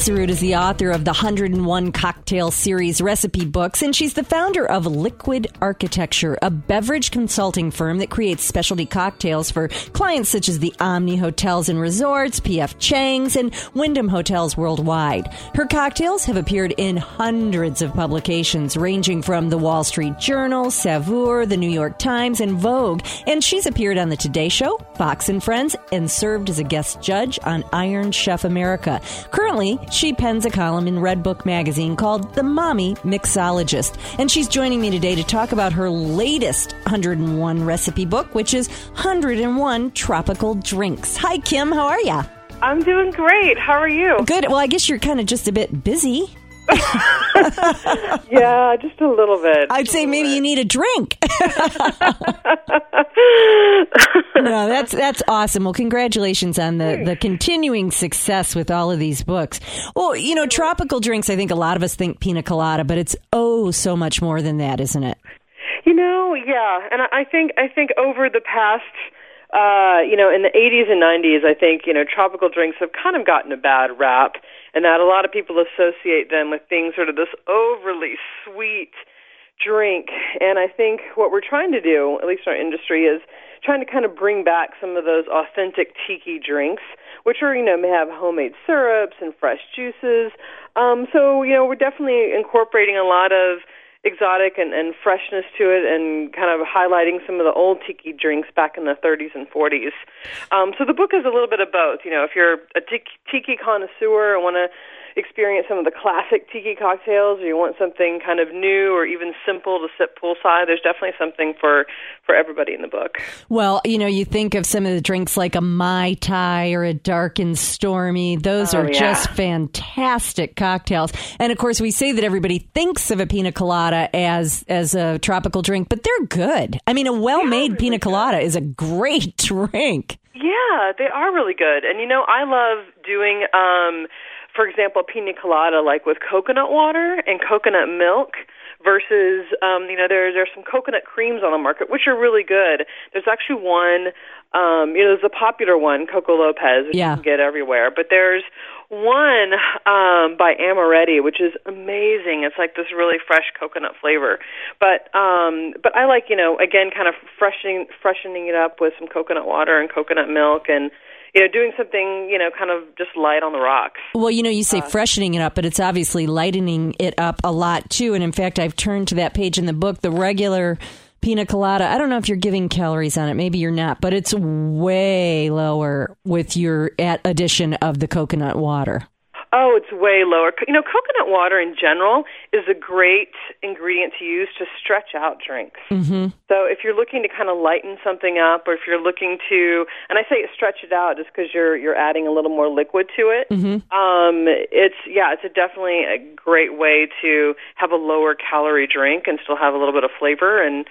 Haasarud is the author of the 101 Cocktail Series recipe books, and she's the founder of Liquid Architecture, a beverage consulting firm that creates specialty cocktails for clients such as the Omni Hotels and Resorts, PF Chang's, and Wyndham Hotels worldwide. Her cocktails have appeared in hundreds of publications, ranging from the Wall Street Journal, Saveur, the New York Times, and Vogue, and she's appeared on the Today Show, Fox and Friends, and served as a guest judge on Iron Chef America. Currently, she pens a column in Redbook magazine called The Mommy Mixologist. And she's joining me today to talk about her latest 101 recipe book, which is 101 Tropical Drinks. Hi, Kim. How are you? I'm doing great. How are you? Good. Well, I guess you're kind of just a bit busy. yeah, just a little bit. I'd say maybe you need a drink. no, that's that's awesome. Well, congratulations on the the continuing success with all of these books. Well, you know, tropical drinks. I think a lot of us think pina colada, but it's oh so much more than that, isn't it? You know, yeah, and I think I think over the past. Uh, you know, in the 80s and 90s, I think, you know, tropical drinks have kind of gotten a bad rap and that a lot of people associate them with being sort of this overly sweet drink. And I think what we're trying to do, at least in our industry, is trying to kind of bring back some of those authentic tiki drinks, which are, you know, may have homemade syrups and fresh juices. Um, so, you know, we're definitely incorporating a lot of exotic and, and freshness to it and kind of highlighting some of the old tiki drinks back in the 30s and 40s. Um, so the book is a little bit of both. You know, if you're a tiki connoisseur and want to experience some of the classic tiki cocktails or you want something kind of new or even simple to sit poolside, there's definitely something for, for everybody in the book. Well, you know, you think of some of the drinks like a Mai Tai or a Dark and Stormy. Those oh, are yeah. just fantastic cocktails. And of course, we say that everybody thinks of a pina colada as, as a tropical drink, but they're good. I mean, a well-made really pina good. colada is a great drink. Yeah, they are really good. And you know, I love doing um for example, pina colada like with coconut water and coconut milk versus um you know there there's some coconut creams on the market which are really good. There's actually one um you know there's a popular one Coco Lopez which Yeah. you can get everywhere, but there's one um by Amaretti which is amazing. It's like this really fresh coconut flavor. But um but I like, you know, again kind of freshening freshening it up with some coconut water and coconut milk and you know, doing something, you know, kind of just light on the rocks. Well, you know, you Uh, say freshening it up, but it's obviously lightening it up a lot too. And in fact, I've turned to that page in the book, the regular pina colada. I don't know if you're giving calories on it. Maybe you're not, but it's way lower with your addition of the coconut water. Oh, it's way lower. You know, coconut water in general is a great ingredient to use to stretch out drinks. Mm-hmm. So if you're looking to kind of lighten something up, or if you're looking to, and I say stretch it out just because you're you're adding a little more liquid to it. Mm-hmm. Um, it's yeah, it's a definitely a great way to have a lower calorie drink and still have a little bit of flavor and.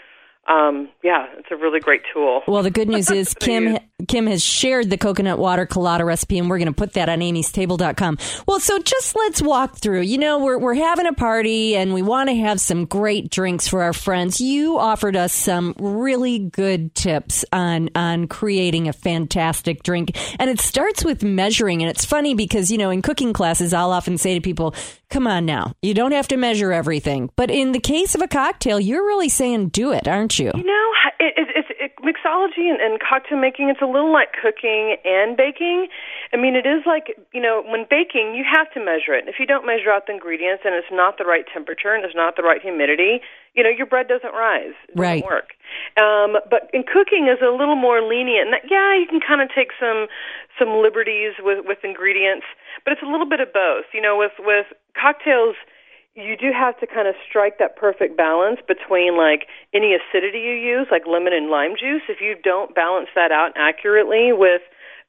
Um, yeah, it's a really great tool. Well, the good news is Kim. Kim has shared the coconut water colada recipe, and we're going to put that on amystable.com. Well, so just let's walk through. You know, we're we're having a party, and we want to have some great drinks for our friends. You offered us some really good tips on on creating a fantastic drink, and it starts with measuring. And it's funny because you know, in cooking classes, I'll often say to people, "Come on now, you don't have to measure everything." But in the case of a cocktail, you're really saying, "Do it," aren't you? You know, it, it, it's it, mixology and, and cocktail making. It's a little like cooking and baking. I mean, it is like you know, when baking, you have to measure it. If you don't measure out the ingredients and it's not the right temperature and it's not the right humidity, you know, your bread doesn't rise. It doesn't Right. work. Um, but in cooking is a little more lenient. And that, yeah, you can kind of take some some liberties with with ingredients, but it's a little bit of both. You know, with with cocktails you do have to kind of strike that perfect balance between like any acidity you use, like lemon and lime juice. If you don't balance that out accurately with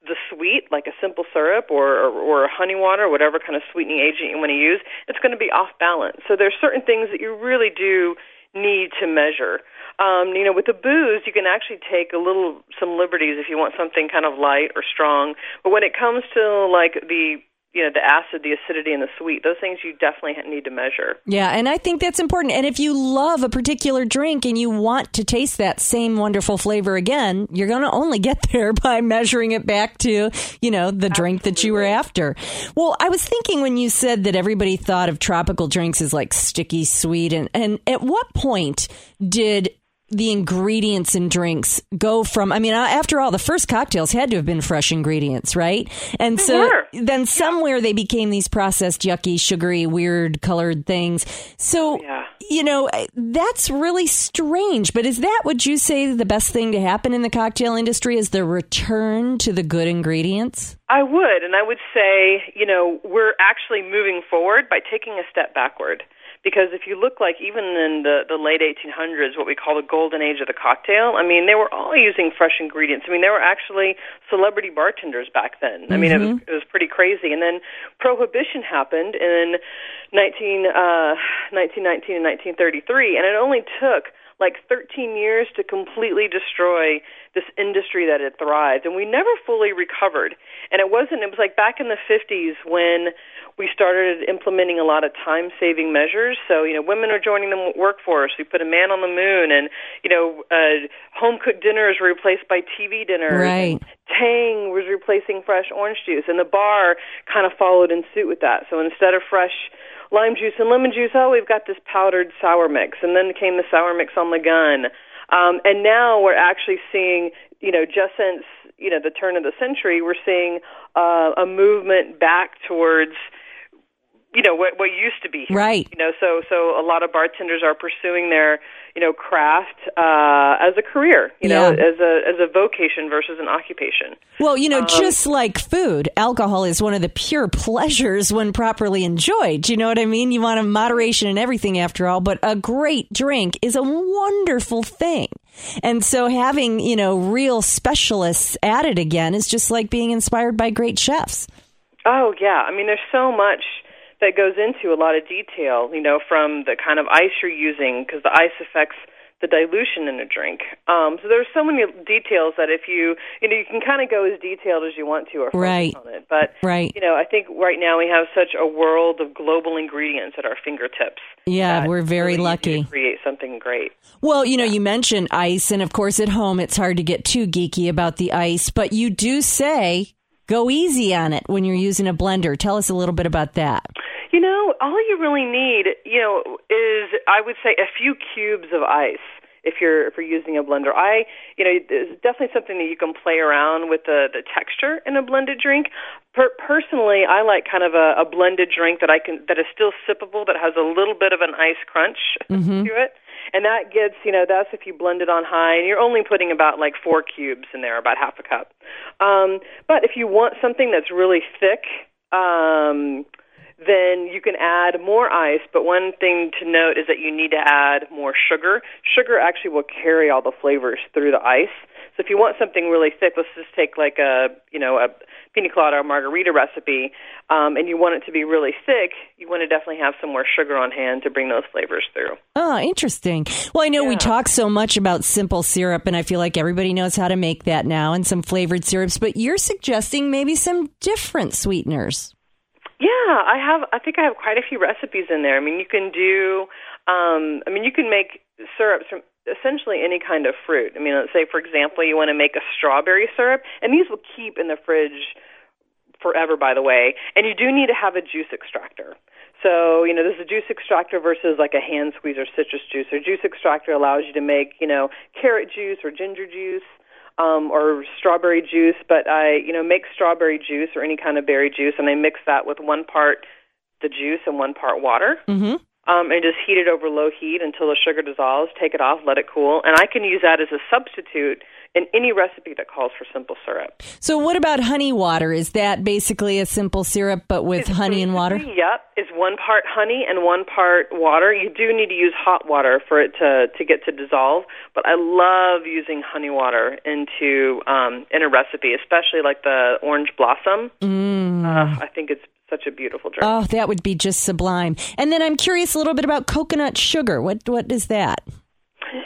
the sweet, like a simple syrup or, or, or honey water, whatever kind of sweetening agent you want to use, it's going to be off balance. So there's certain things that you really do need to measure. Um, you know, with the booze, you can actually take a little some liberties if you want something kind of light or strong. But when it comes to like the you know the acid, the acidity, and the sweet. Those things you definitely need to measure. Yeah, and I think that's important. And if you love a particular drink and you want to taste that same wonderful flavor again, you're going to only get there by measuring it back to you know the drink that you were after. Well, I was thinking when you said that everybody thought of tropical drinks as like sticky sweet, and and at what point did the ingredients in drinks go from i mean after all the first cocktails had to have been fresh ingredients right and so Sure. then somewhere they became these processed yucky sugary weird colored things so oh, Yeah. you know that's really strange but is that would you say the best thing to happen in the cocktail industry is the return to the good ingredients I would, and I would say, you know, we're actually moving forward by taking a step backward. Because if you look like even in the, the late 1800s, what we call the golden age of the cocktail, I mean, they were all using fresh ingredients. I mean, there were actually celebrity bartenders back then. I mean, it was, it was pretty crazy. And then prohibition happened in 19, uh, 1919 and 1933, and it only took like 13 years to completely destroy this industry that had thrived and we never fully recovered. And it wasn't it was like back in the 50s when we started implementing a lot of time saving measures. So you know women are joining the workforce. We put a man on the moon and you know uh home cooked dinners were replaced by tv dinners Right. tang was replacing fresh orange juice. And the bar kind of followed in suit with that. So instead of fresh lime juice and lemon juice. Oh, we've got this powdered sour mix, and then came the sour mix on the gun. Um, and now we're actually seeing, you know, just since you know the turn of the century, we're seeing uh, a movement back towards you know what what used to be here. Right. you know so so a lot of bartenders are pursuing their you know craft uh as a career you know as a as a vocation versus an occupation Well, you Um, know, just like food, alcohol is one of the pure pleasures when properly enjoyed. You know what I mean? You want a moderation in everything after all, but a great drink is a wonderful thing. And so having, you know, real specialists at it again is just like being inspired by great chefs. Oh yeah, I mean there's so much that goes into a lot of detail, you know, from the kind of ice you're using because the ice affects the dilution in a drink. Um, so there's so many details that if you, you know, you can kind of go as detailed as you want to or focus Right. on it. But Right. you know, I think right now we have such a world of global ingredients at our fingertips. Yeah, we're very really lucky. to create something great. Well, you know, you mentioned ice, and of course, at home, it's hard to get too geeky about the ice, but you do say go easy on it when you're using a blender. Tell us a little bit about that. You know, all you really need, you know, is I would say a few cubes of ice if you're if you're using a blender. I, you know, there's definitely something that you can play around with the the texture in a blended drink. Per- personally, I like kind of a, a blended drink that I can that is still sippable that has a little bit of an ice crunch mm-hmm. to it. And that gets, you know, that's if you blend it on high, and you're only putting about like four cubes in there, about half a cup. Um, but if you want something that's really thick, um, then you can add more ice. But one thing to note is that you need to add more sugar. Sugar actually will carry all the flavors through the ice. So if you want something really thick, let's just take like a you know a pina colada or margarita recipe, um, and you want it to be really thick. You want to definitely have some more sugar on hand to bring those flavors through. Oh, interesting. Well, I know we talk so much about simple syrup, and I feel like everybody knows how to make that now and some flavored syrups, but you're suggesting maybe some different sweeteners. Yeah, I have. I think I have quite a few recipes in there. I mean, you can do. Um, I mean, you can make syrups from essentially any kind of fruit. I mean, let's say, for example, you want to make a strawberry syrup, and these will keep in the fridge forever, by the way. And you do need to have a juice extractor. So, you know, there's a juice extractor versus like a hand squeeze or citrus juice. Or juice extractor allows you to make, you know, carrot juice or ginger juice um, or strawberry juice. But I, you know, make strawberry juice or any kind of berry juice, and I mix that with one part the juice and one part water. Mm-hmm. Um, and just heat it over low heat until the sugar dissolves. Take it off, let it cool, and I can use that as a substitute in any recipe that calls for simple syrup. So, what about honey water? Is that basically a simple syrup but with honey and water? Yep, it's one part honey and one part water. You do need to use hot water for it to to get to dissolve, but I love using honey water into um, in a recipe, especially like the orange blossom. Mm. Uh, I think it's such a beautiful drink. Oh, that would be just sublime. And then I'm curious a little bit about coconut sugar. What what is that?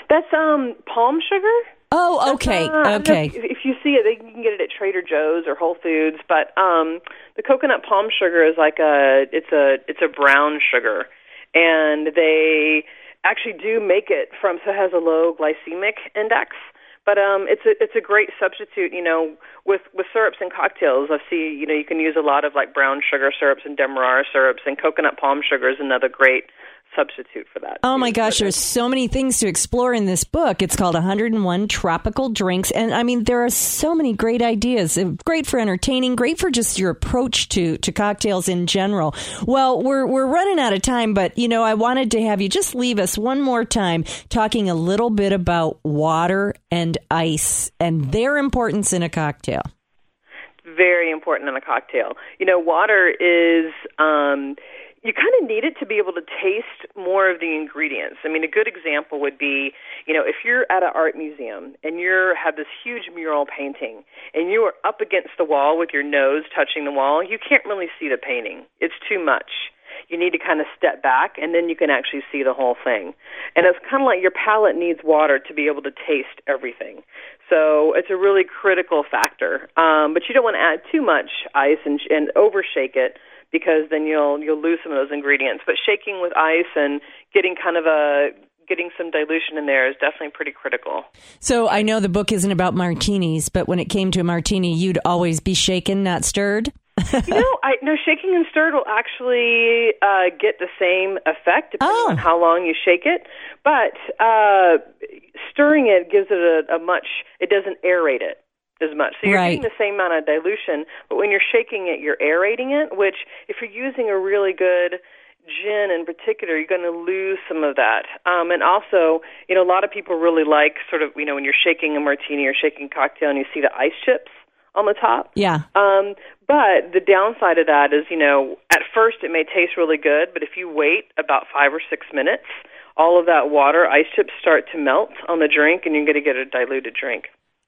That's um palm sugar. Oh, okay, Uh, okay. If, you see it, they, you can get it at Trader Joe's or Whole Foods. But um, the coconut palm sugar is like a it's a it's a brown sugar, and they actually do make it from so it has a low glycemic index. But um, it's a it's a great substitute, you know, with with syrups and cocktails. I see, you know, you can use a lot of like brown sugar syrups and demerara syrups, and coconut palm sugar is another great substitute for that. Oh my gosh, there's so many things to explore in this book. It's called 101 Tropical Drinks. And I mean, there are so many great ideas. Uh, Great for entertaining, great for just your approach to, to cocktails in general. Well, we're, we're running out of time, but you know, I wanted to have you just leave us one more time talking a little bit about water and ice and their importance in a cocktail. very important in a cocktail. You know, water is um you kind of need it to be able to taste more of the ingredients. I mean, a good example would be, you know, if you're at an art museum and you have this huge mural painting and you are up against the wall with your nose touching the wall, you can't really see the painting. It's too much. You need to kind of step back and then you can actually see the whole thing. And it's kind of like your palate needs water to be able to taste everything. So it's a really critical factor. Um, but you don't want to add too much ice and, and overshake it because then you'll you'll lose some of those ingredients. But shaking with ice and getting kind of a getting some dilution in there is definitely pretty critical. So I know the book isn't about martinis, but when it came to a martini, you'd always be shaken, not stirred. you know, I no shaking and stirred will actually uh, get the same effect depending Oh. on how long you shake it. But uh, stirring it gives it a, a much. It doesn't aerate it as much. So you're Right. getting the same amount of dilution, but when you're shaking it, you're aerating it. Which, if you're using a really good gin in particular, you're going to lose some of that. Um, and also, you know, a lot of people really like sort of, you know, when you're shaking a martini or shaking a cocktail and you see the ice chips on the top. Yeah. Um, but the downside of that is, you know, at first it may taste really good, but if you wait about five or six minutes, all of that water, ice chips start to melt on the drink, and you're going to get a diluted drink.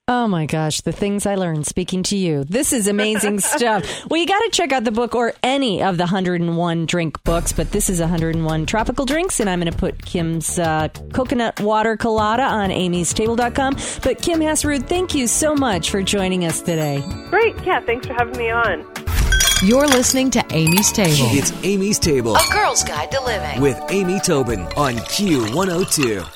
Oh my gosh, the things I learned speaking to you. This is amazing stuff. Well, you got to check out the book or any of the 101 drink books, but this is 101 tropical drinks, and I'm going to put Kim's uh, coconut water colada on amy'stable.com. But Kim Haasarud, thank you so much for joining us today. Great. Yeah, thanks for having me on. You're listening to Amy's Table. It's Amy's Table A Girl's Guide to Living. with Amy Tobin on Q102.